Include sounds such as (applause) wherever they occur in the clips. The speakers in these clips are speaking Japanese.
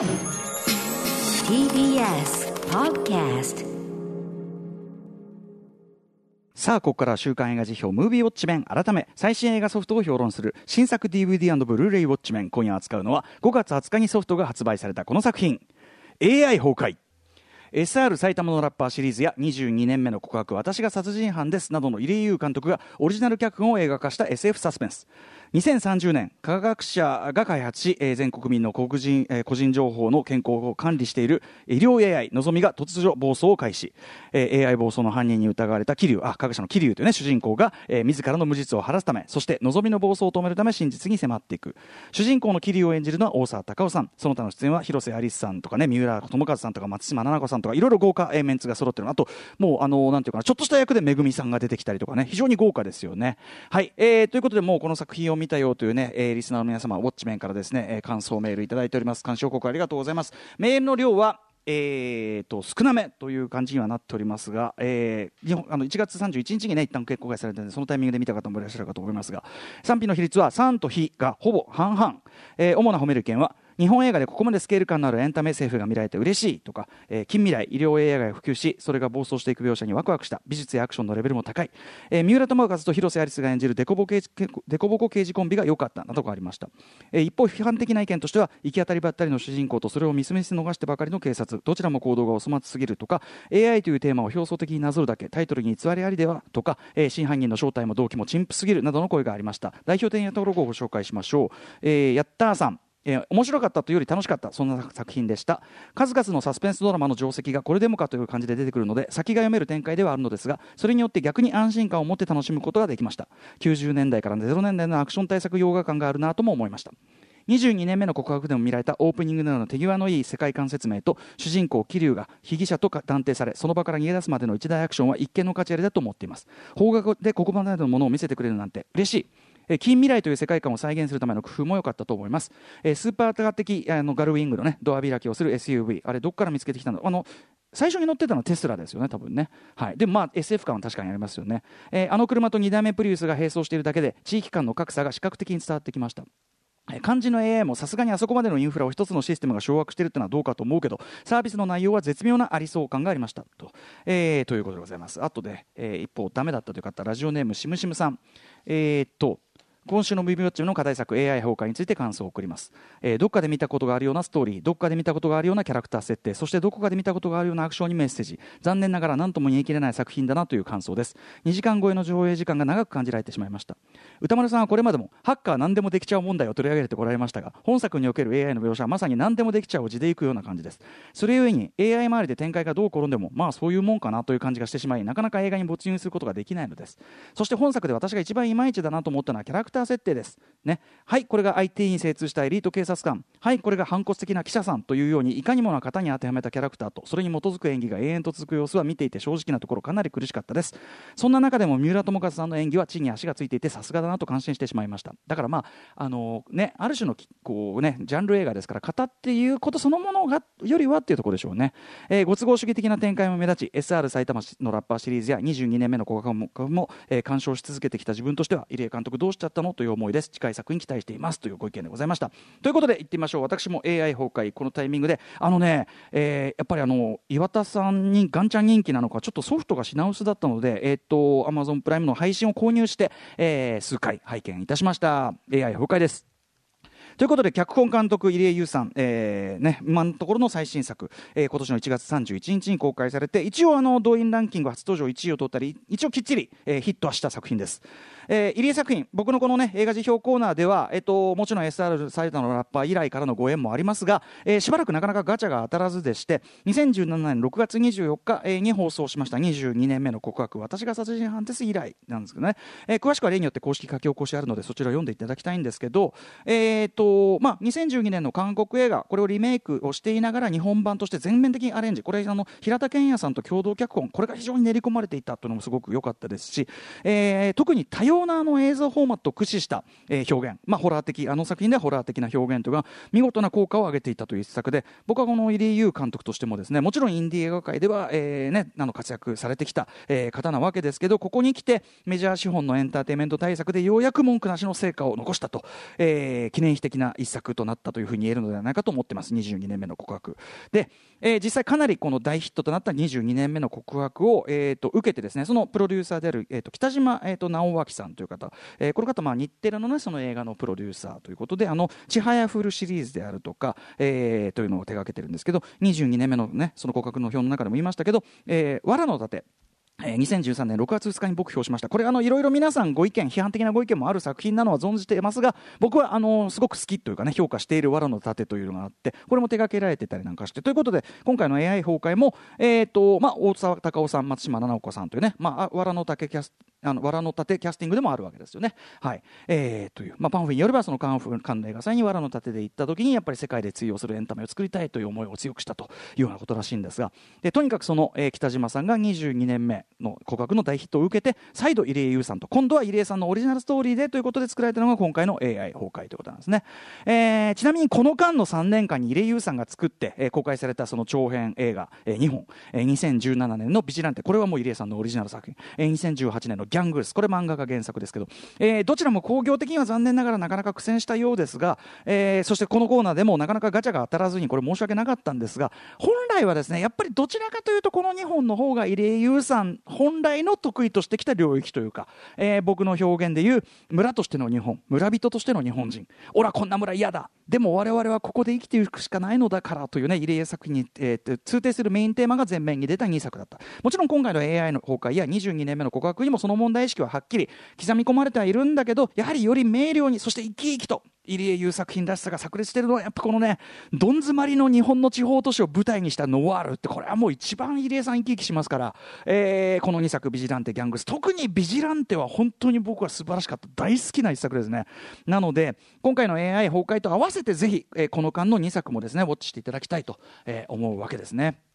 TBS Podcast さあここから週刊映画辞表ムービーウォッチメン改め最新映画ソフトを評論する新作 DVD& ブルーレイウォッチメン今夜扱うのは5月20日にソフトが発売されたこの作品。AI 崩壊。SR 埼玉のラッパーシリーズや22年目の告白私が殺人犯ですなどの入江優監督がオリジナル脚本を映画化した SF サスペンス。2030年科学者が開発し、えー全国民の黒人、えー個人情報の健康を管理している医療 AI のぞみが突如暴走を開始、えー AI 暴走の犯人に疑われた桐生あ科学者の桐生というね主人公が、えー自らの無実を晴らすためそしてのぞみの暴走を止めるため真実に迫っていく。主人公の桐生を演じるのは大沢たかおさん。その他の出演は広瀬アリスさんとかね三浦友和さんとか松島菜々子さんとかいろいろ豪華えーメンツが揃ってるの。あともうあのなんていうかなちょっとした役でめぐみさんが出てきたりとかね。非常に豪華ですよね。はい、えーということでもうこの作品を見たよというね、えーリスナーの皆様ウォッチメンからですね、えー感想メールいただいております。監視報告ありがとうございます。メールの量はえー、と少なめという感じにはなっておりますが、えー日本あの1月31日にね一旦結公開されたのでそのタイミングで見た方もいらっしゃるかと思いますが賛否の比率は3と非がほぼ半々、えー主な褒める意見は日本映画でここまでスケール感のあるエンタメ政府が見られて嬉しいとか、えー近未来医療 AI が普及しそれが暴走していく描写にワクワクした美術やアクションのレベルも高い、えー三浦友和と広瀬アリスが演じるデコボコ刑事コンビが良かったなどがありました、えー一方批判的な意見としては行き当たりばったりの主人公とそれをミスミス逃してばかりの警察どちらも行動がお粗末すぎるとか AI というテーマを表層的になぞるだけタイトルに偽りありではとか、えー真犯人の正体も動機も陳腐すぎるなどの声がありました。代表的なところをご紹介しましょう、えー、やったーさん。えー面白かったというより楽しかった。そんな作品でした。数々のサスペンスドラマの定石がこれでもかという感じで出てくるので先が読める展開ではあるのですがそれによって逆に安心感を持って楽しむことができました。90年代から0年代のアクション対策洋画感があるなとも思いました。22年目の告白でも見られたオープニングでの手際のいい世界観説明と主人公桐生が被疑者と断定されその場から逃げ出すまでの一大アクションは一見の価値ありだと思っています。邦画でここまでのものを見せてくれるなんて嬉しい。え近未来という世界観を再現するための工夫も良かったと思います、えスーパータガ的あのガルウィングの、ね、ドア開きをする SUV あれどっから見つけてきたのあの最初に乗ってたのはテスラですよね、多分ね。はい、でもまあ SF 感は確かにありますよね。えーあの車と2代目プリウスが並走しているだけで地域間の格差が視覚的に伝わってきました。漢字の AI もさすがにあそこまでのインフラを一つのシステムが掌握しているっていうのはどうかと思うけどサービスの内容は絶妙なありそう感がありましたと,、えーということでございますあとで、えー一方ダメだったという方ラジオネームしむしむさんえーっと今週のビビウォッチの課題作 AI 崩壊について感想を送ります、えーどっかで見たことがあるようなストーリーどっかで見たことがあるようなキャラクター設定そしてどこかで見たことがあるようなアクションにメッセージ残念ながら何とも言い切れない作品だなという感想です。2時間超えの上映時間が長く感じられてしまいました。歌丸さんはこれまでもハッカー何でもできちゃう問題を取り上げてこられましたが本作における AI の描写はまさに何でもできちゃうを地でいくような感じです。それゆえに AI 周りで展開がどう転んでもまあそういうもんかなという感じがしてしまいなかなか映画に没入することができないのです。そして本作で私が一番いまいちだなと思ったのはキャラクタークター設定です。ね。はいこれが IT に精通したエリート警察官。はいこれが反骨的な記者さんというようにいかにもな型に当てはめたキャラクターとそれに基づく演技が永遠と続く様子は見ていて正直なところかなり苦しかったです。そんな中でも三浦友和さんの演技は地に足がついていてさすがだなと感心してしまいました。だからまああのねある種のこうねジャンル映画ですから型っていうことそのものがよりはっていうところでしょうね、えーご都合主義的な展開も目立ち SR 埼玉のラッパーシリーズや22年目の告白もも、えー鑑賞し続けてきた自分としては入江監督どうしちゃったのという思いです。次回作に期待していますというご意見でございました。ということで行ってみましょう。私も AI 崩壊このタイミングで。あのね、えーやっぱりあの岩田さんにガンちゃん人気なのかちょっとソフトが品薄だったのでえーっと Amazon プライムの配信を購入して、えー数回拝見いたしました。AI 崩壊です。ということで脚本監督入江優さん、えーね、今のところの最新作、えー今年の1月31日に公開されて一応あの動員ランキング初登場1位を取ったり一応きっちり、えーヒットはした作品です、えー入江作品僕のこのね映画辞表コーナーでは、えっともちろん SR 埼玉のラッパー以来からのご縁もありますが、えーしばらくなかなかガチャが当たらずでして2017年6月24日、えーに放送しました22年目の告白私が殺人犯です以来なんですけどね、えー詳しくは例によって公式書き起こしあるのでそちらを読んでいただきたいんですけど、えーとまあ、2012年の韓国映画これをリメイクをしていながら日本版として全面的にアレンジ。これあの平田賢也さんと共同脚本これが非常に練り込まれていたというのもすごく良かったですし、えー特に多様様なあの映像フォーマットを駆使した、えー、表現、まあ、ホラー的あの作品ではホラー的な表現というのが見事な効果を上げていたという一作で僕はこの入江優監督としてもですねもちろんインディー映画界では、えーね、あの活躍されてきた、えー、方なわけですけどここに来てメジャー資本のエンターテインメント対策でようやく文句なしの成果を残したと、えー、記念碑的な一作となったというふうに言えるのではないかと思ってます。22年目の告白。で、えー、実際かなりこの大ヒットとなった22年目の告白を、えーと、受けてですねそのプロデューサーである、えーと、北島、えーと、直脇さんという方、えー、この方、まあ、日テレの,、ね、その映画のプロデューサーということであの「ちはやふる」シリーズであるとか、えー、というのを手がけてるんですけど22年目の,、ね、その告白の表の中でも言いましたけど「えー、藁の盾」、2013年6月2日に僕表しました。これあのいろいろ皆さんご意見批判的なご意見もある作品なのは存じていますが僕はあのすごく好きというかね評価している藁の盾というのがあってこれも手掛けられてたりなんかして。ということで今回の AI 崩壊も、えーとまあ、大沢たかおさん松島菜々子さんというね、まあ、藁の盾キャスあの藁の盾キャスティングでもあるわけですよね。はい。えー、という、まあ、パンフィンによればそのカンフカンの映画祭に藁の盾で行った時にやっぱり世界で通用するエンタメを作りたいという思いを強くしたというようなことらしいんですが。でとにかくその、えー、北島さんが22年目。の告白の大ヒットを受けて再度入江優さんと今度は入江さんのオリジナルストーリーでということで作られたのが今回の AI 崩壊ということなんですね、えー、ちなみにこの間の3年間に入江優さんが作って、えー、公開されたその長編映画、えー、2本、えー、2017年の「ビジランテ」これはもう入江さんのオリジナル作品、えー、2018年の「ギャングルス」これ漫画が原作ですけど、えー、どちらも興行的には残念ながらなかなか苦戦したようですが、えー、そしてこのコーナーでもなかなかガチャが当たらずにこれ申し訳なかったんですが本来はですねやっぱりどちらかというとこの2本の方が入江優さん本来の得意としてきた領域というか、えー、僕の表現でいう村としての日本村人としての日本人。おらこんな村嫌だ。でも我々はここで生きていくしかないのだからというね入江作品に、えー、通底するメインテーマが前面に出た2作だった。もちろん今回の AI の崩壊や22年目の告白にもその問題意識ははっきり刻み込まれてはいるんだけどやはりより明瞭にそして生き生きと入江優作品らしさが炸裂してるのはやっぱこのねどん詰まりの日本の地方都市を舞台にしたノワールってこれはもう一番入江さん生き生きしますから、えー、この2作「ビジランテ・ギャングス」特に「ビジランテ」は本当に僕は素晴らしかった大好きな一作ですねなので今回の AI 崩壊と合わせてぜひ、えー、この間の2作もですねウォッチしていただきたいと、えー、思うわけですね。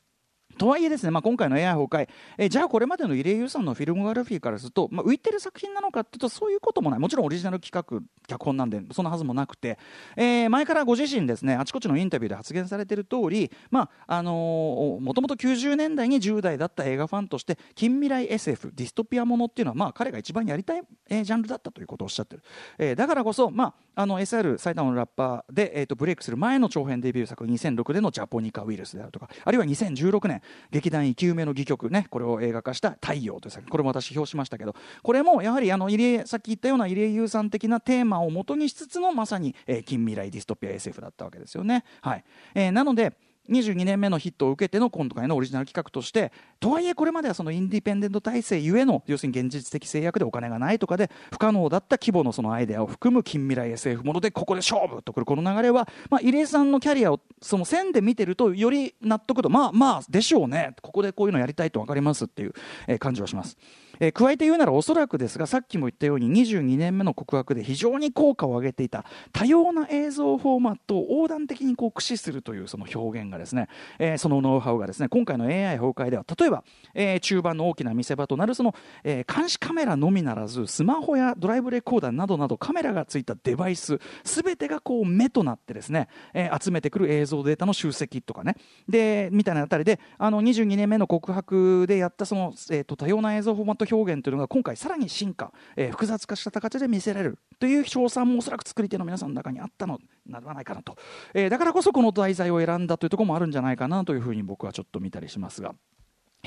とはいえですね、まあ、今回の AI 崩壊、えじゃあこれまでの入江優さんのフィルムグラフィーからすると、まあ、浮いてる作品なのかというとそういうこともない。もちろんオリジナル企画脚本なんでそんなはずもなくて、えー、前からご自身ですねあちこちのインタビューで発言されている通り、まああのー、もともと90年代に10代だった映画ファンとして近未来 SF ディストピアものっていうのは、まあ、彼が一番やりたい、えー、ジャンルだったということをおっしゃってる、えー、だからこそ、まあ、あの SR 埼玉のラッパーで、えーと、ブレイクする前の長編デビュー作2006でのジャポニカウイルスであるとかあるいは2016年劇団生き埋めの戯曲ねこれを映画化した「太陽」という作品。これも私表しましたけどこれもやはりあの入江さっき言ったような入江優さん的なテーマをもとにしつつのまさに、えー、近未来ディストピア SF だったわけですよね。はい。えー、なので22年目のヒットを受けての今回のオリジナル企画としてとはいえこれまではそのインディペンデント体制ゆえの要するに現実的制約でお金がないとかで不可能だった規模のそのアイデアを含む近未来 SF ものでここで勝負とくるこの流れは、まあ、入江さんのキャリアをその線で見てるとより納得とまあまあでしょうねここでこういうのやりたいと分かりますっていう、感じはします。えー、加えて言うならおそらくですがさっきも言ったように22年目の告白で非常に効果を上げていた多様な映像フォーマットを横断的にこう駆使するというその表現がですね、えー、そのノウハウがですね今回の AI 崩壊では例えば、えー、中盤の大きな見せ場となるその、えー、監視カメラのみならずスマホやドライブレコーダーなどなどカメラがついたデバイスすべてがこう目となってですね、えー、集めてくる映像データの集積とかね。でみたいなあたりであの22年目の告白でやったその、えーと、多様な映像フォーマット表現というのが今回さらに進化、えー、複雑化した形で見せられるという賞賛もおそらく作り手の皆さんの中にあったのではないかなと、えー、だからこそこの題材を選んだというところもあるんじゃないかなというふうに僕はちょっと見たりしますが。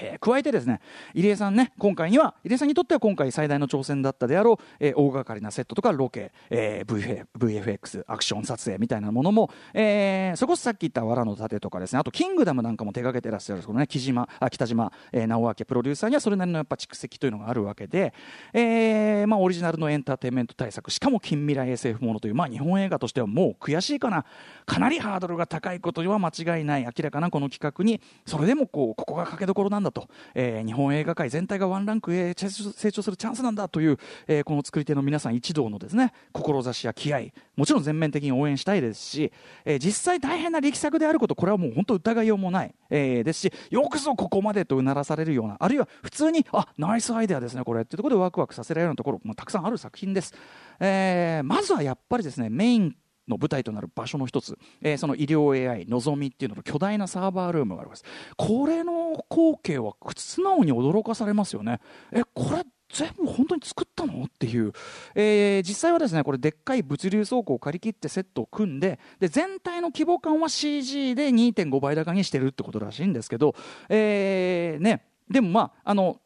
えー、加えてですね入江さんね今回には入江さんにとっては今回最大の挑戦だったであろう、えー、大掛かりなセットとかロケ、えー、VFX アクション撮影みたいなものも、えー、そこさっき言った「藁の盾」とかですねあと「キングダム」なんかも手掛けてらっしゃるこのね木島あ北島、えー、直明プロデューサーにはそれなりのやっぱ蓄積というのがあるわけで、えーまあ、オリジナルのエンターテインメント対策しかも近未来 SF ものという、まあ、日本映画としてはもう悔しいかなかなりハードルが高いことは間違いない明らかなこの企画にそれでもこうここがかけどころなんだだと、えー日本映画界全体がワンランクへ成長するチャンスなんだという、えーこの作り手の皆さん一同のですね志や気合もちろん全面的に応援したいですし、えー実際大変な力作であることこれはもう本当疑いようもない、えーですしよくぞここまでとうならされるようなあるいは普通にあナイスアイデアですねこれっていうところでワクワクさせられるようなところもたくさんある作品です、えーまずはやっぱりですねメインの舞台となる場所の一つ、えーその医療 AI のぞみっていうのの巨大なサーバールームがあります。これの光景は素直に驚かされますよね。えこれ全部本当に作ったの？っていう、えー実際はですねこれでっかい物流倉庫を借り切ってセットを組んでで全体の規模感は CG で2.5倍高にしてるってことらしいんですけど、えーね、でもまああの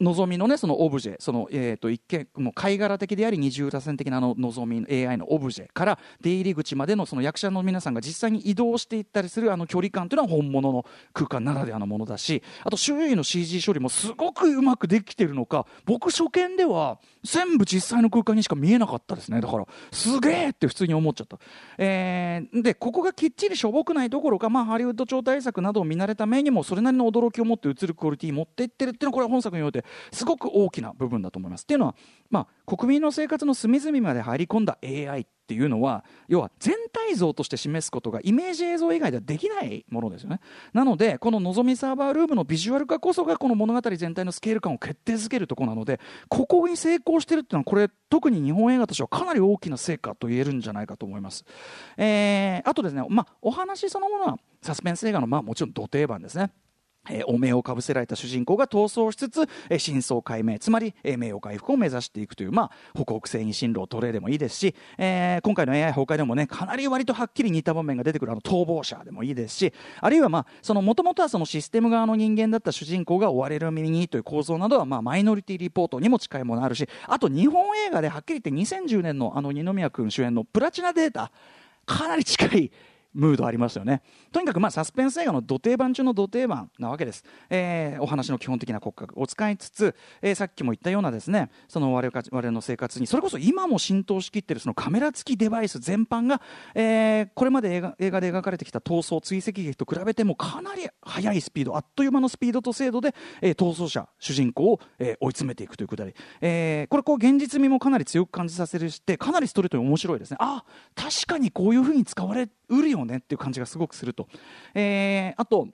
望みのねそのオブジェその、えー、と一見もう貝殻的であり二重打線的なあののぞみ AI のオブジェから出入り口までのその役者の皆さんが実際に移動していったりするあの距離感というのは本物の空間ならではのものだしあと周囲の CG 処理もすごくうまくできてるのか僕初見では全部実際の空間にしか見えなかったですね。だからすげえって普通に思っちゃった、えーでここがきっちりしょぼくないどころか、まあ、ハリウッド超大作などを見慣れた目にもそれなりの驚きを持って映るクオリティ持っていってるっていうのはこれは本作においてすごく大きな部分だと思います。っていうのは、まあ、国民の生活の隅々まで入り込んだ AI っていうのは要は全体像として示すことがイメージ映像以外ではできないものですよね。なのでこののぞみサーバールームのビジュアル化こそがこの物語全体のスケール感を決定づけるところなのでここに成功してるっていうのはこれ特に日本映画としてはかなり大きな成果と言えるんじゃないかと思います、えーあとですね、まあ、お話そのものはサスペンス映画のまあもちろん土定番ですね。えーお面をかぶせられた主人公が逃走しつつ、えー真相解明つまり、えー名誉回復を目指していくという、まあ、北北西に進路を取れでもいいですし、えー今回の AI 崩壊でもねかなり割とはっきり似た場面が出てくるあの逃亡者でもいいですしあるいはまあその元々はそのシステム側の人間だった主人公が追われる身にという構造などは、まあ、マイノリティリポートにも近いものあるしあと日本映画ではっきり言って2010年のあの二宮君主演の「プラチナデータ」かなり近いムードありますよね。とにかくまあサスペンス映画の土定番中の土定番なわけです、えーお話の基本的な骨格を使いつつ、えーさっきも言ったようなですねその我々の生活にそれこそ今も浸透しきってるそのカメラ付きデバイス全般が、えーこれまで映画映画で描かれてきた逃走追跡劇と比べてもかなり速いスピードあっという間のスピードと精度で、えー逃走者主人公を、えー追い詰めていくというくだり、えーこれこう現実味もかなり強く感じさせるしてかなりストレートに面白いですね。あ確かにこういうふうに使われ売るよねっていう感じがすごくすると、えーあと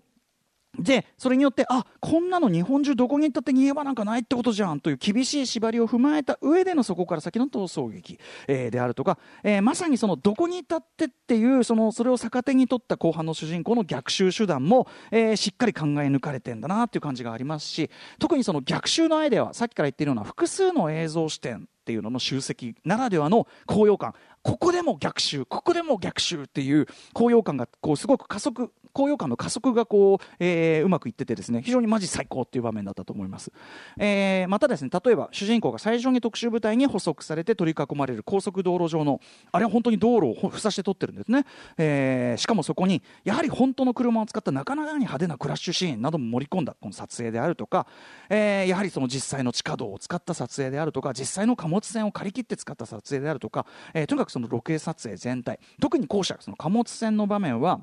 でそれによってあこんなの日本中どこに行ったって逃げ場なんかないってことじゃんという厳しい縛りを踏まえた上でのそこから先の逃走劇、えーであるとか、えーまさにそのどこに行ったってっていうそのそれを逆手に取った後半の主人公の逆襲手段も、えーしっかり考え抜かれてんだなっていう感じがありますし特にその逆襲のアイデアはさっきから言っているような複数の映像視点っていうのの集積ならではの高揚感。ここでも逆襲ここでも逆襲っていう高揚感がこうすごく加速高揚感の加速がこう、えーうまくいっててですね非常にマジ最高っていう場面だったと思います、えーまたですね例えば主人公が最初に特殊部隊に捕捉されて取り囲まれる高速道路上のあれは本当に道路をほ塞して撮ってるんですね、えーしかもそこにやはり本当の車を使ったなかなかに派手なクラッシュシーンなども盛り込んだこの撮影であるとか、えーやはりその実際の地下道を使った撮影であるとか実際の貨物船を借り切って使った撮影であるとか、えーとにかくそのロケ撮影全体特に後者その貨物船の場面は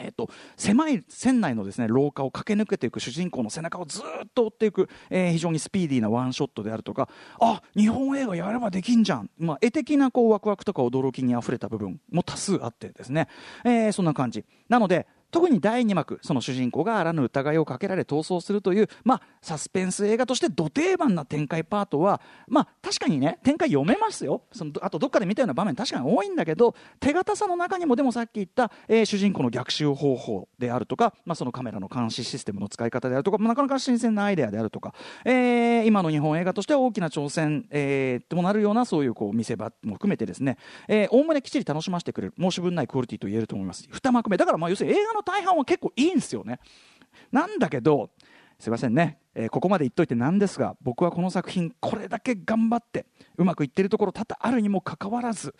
えー、と狭い船内のです、ね、廊下を駆け抜けていく主人公の背中をずっと追っていく、えー非常にスピーディーなワンショットであるとかあ日本映画やればできんじゃん、まあ、絵的なこうワクワクとか驚きにあふれた部分も多数あってですね、えーそんな感じ。なので特に第2幕その主人公があらぬ疑いをかけられ逃走するという、まあ、サスペンス映画としてど定番な展開パートは、まあ、確かにね展開読めますよ。そのあとどっかで見たような場面確かに多いんだけど手堅さの中にもでもさっき言った、えー主人公の逆襲方法であるとか、まあ、そのカメラの監視システムの使い方であるとか、まあなかなか新鮮なアイデアであるとか、えー今の日本映画としては大きな挑戦、えーともなるようなそういうこう見せ場も含めてですねおおむねきっちり楽しませてくれる申し分ないクオリティと言えると思います。2幕目。だからまあ要するに映画の大半は結構いいんですよね。なんだけどすいませんね、えーここまで言っといてなんですが僕はこの作品これだけ頑張ってうまくいってるところ多々あるにもかかわらず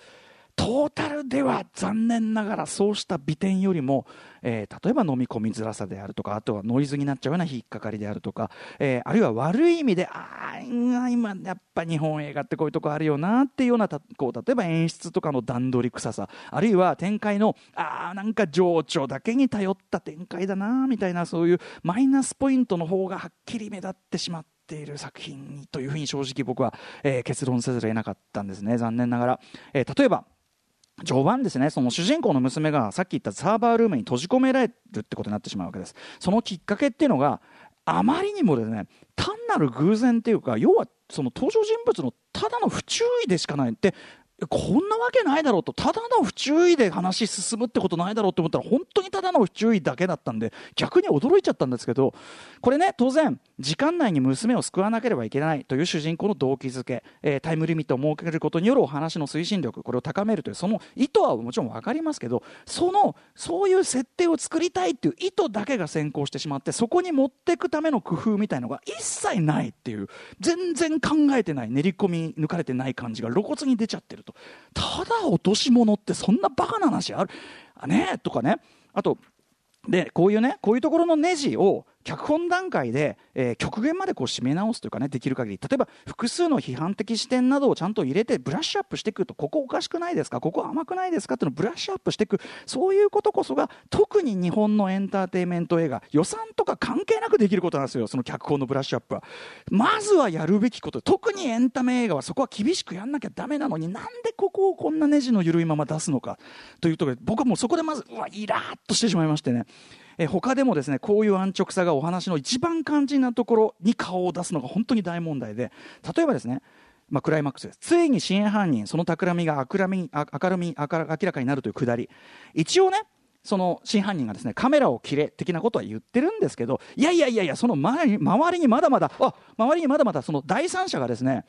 トータルでは残念ながらそうした美点よりも、えー、例えば飲み込みづらさであるとかあとはノイズになっちゃうような引っかかりであるとか、えー、あるいは悪い意味でああ今やっぱ日本映画ってこういうとこあるよなっていうようなこう例えば演出とかの段取り臭さあるいは展開のああなんか情緒だけに頼った展開だなみたいなそういうマイナスポイントの方がはっきり目立ってしまっている作品というふうに正直僕は、えー、結論せざるを得なかったんですね残念ながら、えー、例えば序盤ですねその主人公の娘がさっき言ったサーバールームに閉じ込められるってことになってしまうわけです。そのきっかけっていうのがあまりにもですね単なる偶然っていうか要はその登場人物のただの不注意でしかないってこんなわけないだろうとただの不注意で話進むってことないだろうと思ったら本当にただの不注意だけだったんで逆に驚いちゃったんですけどこれね当然時間内に娘を救わなければいけないという主人公の動機づけ、えー、タイムリミットを設けることによるお話の推進力これを高めるというその意図はもちろん分かりますけどそのそういう設定を作りたいっていう意図だけが先行してしまってそこに持っていくための工夫みたいのが一切ないっていう全然考えてない練り込み抜かれてない感じが露骨に出ちゃってると。ただ落とし物ってそんなバカな話ある？ねとかね。あとでこういうねこういうところのネジを脚本段階で、えー、極限までこう締め直すというかねできる限り。例えば複数の批判的視点などをちゃんと入れてブラッシュアップしていくと。ここおかしくないですか？ここ甘くないですか？っていうのをブラッシュアップしていく。そういうことこそが特に日本のエンターテインメント映画。予算とか関係なくできることなんですよ。その脚本のブラッシュアップは。まずはやるべきこと。特にエンタメ映画はそこは厳しくやんなきゃだめなのに。なんでここをこんなネジの緩いまま出すのかというところで僕はもうそこでまずうわイラーっとしてしまいましてね。え他でもですねこういう安直さがお話の一番肝心なところに顔を出すのが本当に大問題で例えばですねまあ、クライマックスです。ついに真犯人その企みが明るみ明るみ明らかになるというくだり。一応ねその真犯人がですねカメラを切れ的なことは言ってるんですけどいやいやいやいやその周りにまだまだあ周りにまだまだその第三者がですね、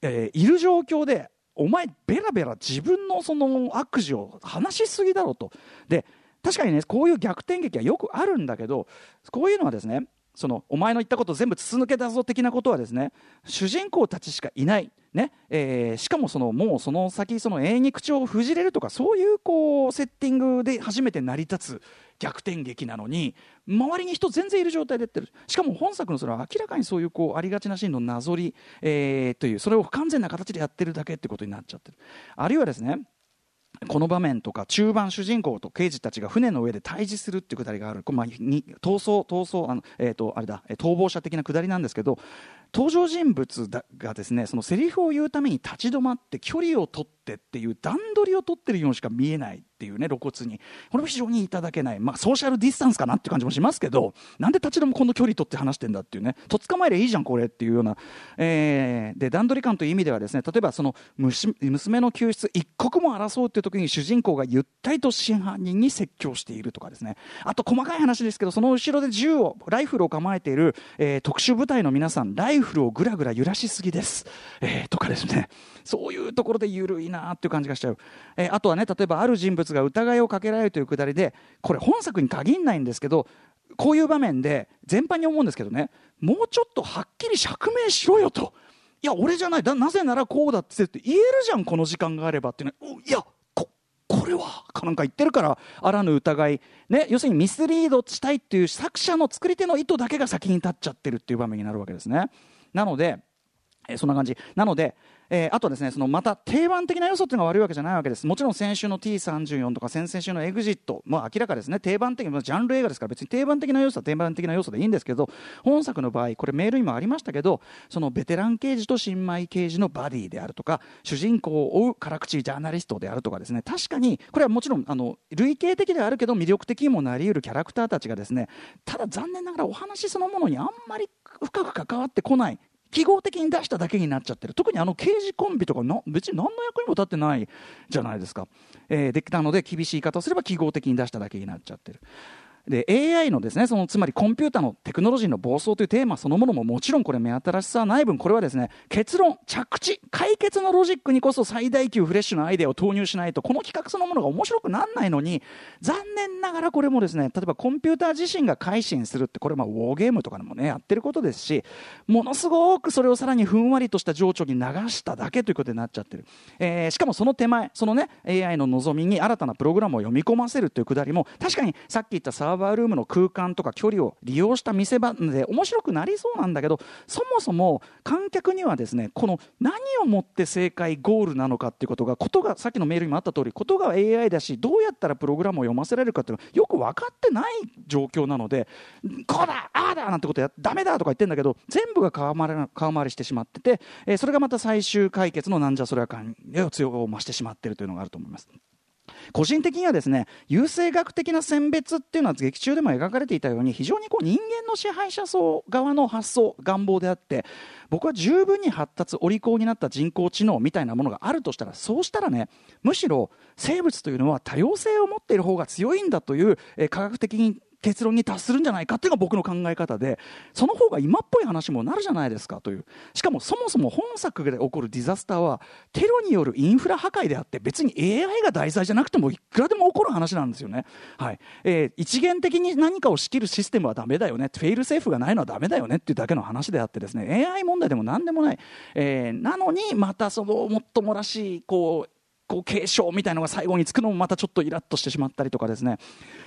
えー、いる状況でお前ベラベラ自分のその悪事を話しすぎだろうと。で確かにねこういう逆転劇はよくあるんだけどこういうのはですねそのお前の言ったこと全部筒抜けだぞ的なことはですね主人公たちしかいない、ね。えー、しかもそのもうその先その永遠に口を封じれるとかそういうこうセッティングで初めて成り立つ逆転劇なのに周りに人全然いる状態でやってる。しかも本作のそれは明らかにそういうこうありがちなシーンのなぞり、えー、というそれを不完全な形でやってるだけってことになっちゃってる。あるいはですねこの場面とか中盤主人公と刑事たちが船の上で対峙するっていうくだりがある、まあ、逃走逃走あの、えーと、あれだ逃亡者的なくだりなんですけど登場人物がですねそのセリフを言うために立ち止まって距離を取ってっていう段取りを取ってるようにしか見えない。っていうね露骨に。これも非常にいただけない、まあ、ソーシャルディスタンスかなって感じもしますけどなんで立ち止まこの距離取って話してんだっていうね。とっ捕まえりゃいいじゃんこれっていうような、えー、で段取り感という意味ではですね例えばその娘の救出一刻も争うっていう時に主人公がゆったりと真犯人に説教しているとかですね。あと細かい話ですけどその後ろで銃をライフルを構えている、えー、特殊部隊の皆さんライフルをぐらぐら揺らしすぎです、えー、とかですね。そういうところで緩いなっていう感じがしちゃう、えー、あとはね例えばある人物が疑いをかけられるというくだりでこれ本作に限らないんですけどこういう場面で全般に思うんですけどねもうちょっとはっきり釈明しろよと。いや俺じゃない。だなぜならこうだってって言えるじゃんこの時間があればってねいやこれはかなんか言ってるからあらぬ疑い、ね、要するにミスリードしたいっていう作者の作り手の意図だけが先に立っちゃってるっていう場面になるわけですね。なので、えそんな感じ。なのでえー、あとですねそのまた定番的な要素っていうのが悪いわけじゃないわけです。もちろん先週の T34 とか先々週の EXIT も明らかですね。定番的なジャンル映画ですから別に定番的な要素は定番的な要素でいいんですけど本作の場合これメールにもありましたけどそのベテラン刑事と新米刑事のバディであるとか主人公を追う辛口ジャーナリストであるとかですね。確かにこれはもちろんあの類型的ではあるけど魅力的にもなりうるキャラクターたちがですねただ残念ながらお話そのものにあんまり深く関わってこない。記号的に出しただけになっちゃってる。特にあの刑事コンビとかな別に何の役にも立ってないじゃないですか、えー、できたので厳しい言い方をすれば記号的に出しただけになっちゃってる。で AI のですねそのつまりコンピューターのテクノロジーの暴走というテーマそのものももちろんこれ目新しさはない分これはですね結論着地解決のロジックにこそ最大級フレッシュなアイデアを投入しないとこの企画そのものが面白くならないのに残念ながらこれもですね例えばコンピューター自身が改心するってこれまあウォーゲームとかでもねやってることですしものすごくそれをさらにふんわりとした情緒に流しただけということになっちゃってる、えーしかもその手前そのね AI の望みに新たなプログラムを読み込ませるというくだりも確かにさっき言ったサーバールームの空間とか距離を利用した見せ場で面白くなりそうなんだけどそもそも観客にはですねこの何をもって正解ゴールなのかっていうことがことがさっきのメールにもあった通りことが AI だしどうやったらプログラムを読ませられるかっていうのはよく分かってない状況なのでこうだああだなんてことやダメだとか言ってんだけど全部が顔回り顔回りしてしまってて、えーそれがまた最終解決のなんじゃそれは感を強を増してしまってるというのがあると思います。個人的にはですね優生学的な選別っていうのは劇中でも描かれていたように非常にこう人間の支配者層側の発想願望であって僕は十分に発達お利口になった人工知能みたいなものがあるとしたらそうしたらねむしろ生物というのは多様性を持っている方が強いんだという、えー科学的に結論に達するんじゃないかっていうのが僕の考え方でその方が今っぽい話もなるじゃないですかという。しかもそもそも本作で起こるディザスターはテロによるインフラ破壊であって別に AI が題材じゃなくてもいくらでも起こる話なんですよね、はい。えー一元的に何かを仕切るシステムはダメだよね。フェイルセーフがないのはダメだよねっていうだけの話であってですね。AI 問題でも何でもない、えーなのにまたそのもっともらしいこうこう継承みたいなのが最後につくのもまたちょっとイラッとしてしまったりとかですね。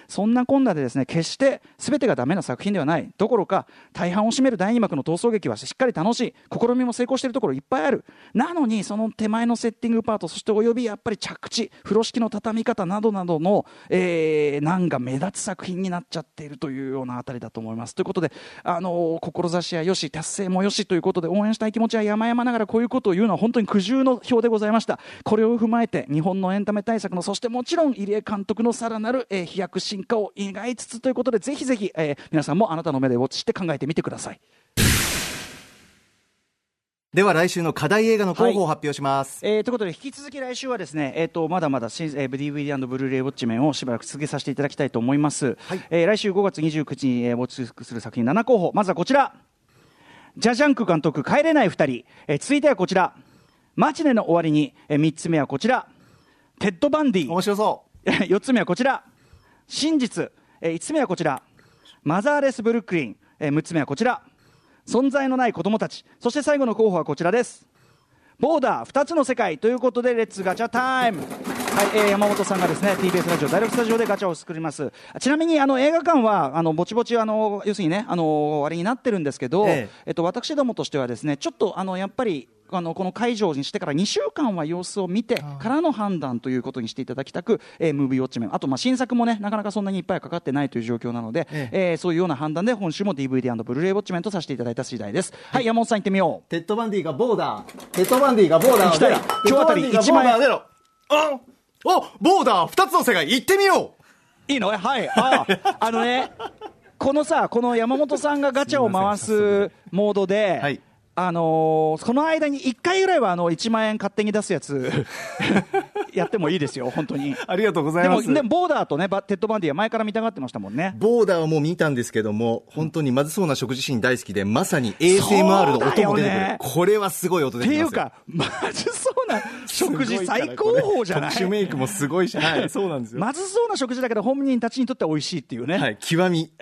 そんなこんなでですね決して全てがダメな作品ではない。どころか大半を占める第2幕の逃走劇はしっかり楽しい試みも成功しているところいっぱいある。なのにその手前のセッティングパートそしておよびやっぱり着地風呂敷の畳み方などなどの、えー難が目立つ作品になっちゃっているというようなあたりだと思います。ということであの志やよし達成もよしということで応援したい気持ちは山々ながらこういうことを言うのは本当に苦渋の表でございました。これを踏まえて日本のエンタメ対策のそしてもちろん入江監督のさらなる、えー飛躍し進化を描いつつということでぜひぜひ、えー皆さんもあなたの目でウォッチして考えてみてください。では来週の課題映画の候補を発表します、えーということで引き続き来週はですね、えー、とまだまだ新、えー、DVD& ブルーレイウォッチ面をしばらく続けさせていただきたいと思います、えー来週5月29日に、えーウォッチする作品7候補。まずはこちら。ジャジャンク監督帰れない2人、えー続いてはこちら。マチネの終わりに、え3つ目はこちら。テッド・バンディ。面白そ4 (laughs) つ目はこちら真実、え5つ目はこちら。マザーレス・ブルックリン、え6つ目はこちら。存在のない子供たち。そして最後の候補はこちらです。ボーダー。2つの世界。ということで Let's ガチャ time。はい、えー山本さんがですね TBS ラジオ第6スタジオでガチャを作ります。ちなみにあの映画館はあのぼちぼちあの要するにねあのあれになってるんですけど、え。えっと、私どもとしてはですねちょっとあのやっぱりあのこの会場にしてから2週間は様子を見てからの判断ということにしていただきたく、えームービーウォッチメンあとまあ新作もねなかなかそんなにいっぱいかかってないという状況なので、ええ。ーそういうような判断で今週も DVD& ブルーレイウォッチメンとさせていただいた次第です。はい、山本さん行ってみよう。うテッド・バンディがボーダー。テッド・バンディがボーダー今日あたりテッドバンディが1万円ボーダー出ろあおボーダー2つの世界行ってみよいいの？はい。ああのねこのさこの山本さんがガチャを回すモードで、はいあのーこの間に1回ぐらいはあの1万円勝手に出すやつ (laughs) やってもいいですよ本当に。うありがとうございます。でもでもボーダーとねバテッドバンディは前から見たがってましたもんね。ボーダーはもう見たんですけども、本当にまずそうな食事シーン大好きで、まさに ASMR の音も出てくる。ね。これはすごい音っ出ていうかまずそうな食事最高峰じゃない？特殊メイクもすごいし、はい、(laughs) そうなんですよ。まずそうな食事だけど本人たちにとっては美味しいっていうね、はい、極み。(laughs)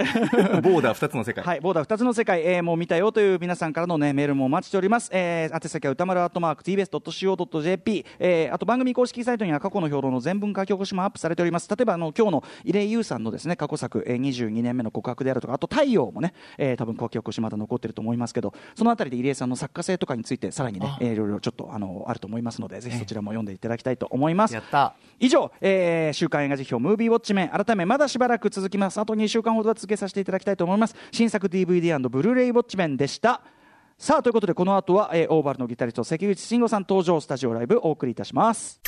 ボーダー2つの世界。はい、ボーダー2つの世界、えーもう見たよという皆さんからの、ね、メールもお待ちしております。えー、宛先は歌丸アットマーク TBS.CO.JP、えー、あと番組公式サイトには過去の評論の全文書き起こしもアップされております。例えばあの今日の入江優さんのですね過去作、えー、22年目の告白であるとか、あと太陽もね、えー、多分書き起こしまだ残ってると思いますけど、そのあたりで入江さんの作家性とかについてさらにね、えーいろいろちょっとあのあると思いますので、ぜひそちらも読んでいただきたいと思います。やった。以上、えー週刊映画辞表ムービーウォッチメン改めまだしばらく続きますあと2週間ほどは続けさせていただきたいと思います新作 DVD& ブルーレイウォッチメンでしたさあということでこの後は、えーオーバルのギタリスト関口慎吾さん登場スタジオライブお送りいたします。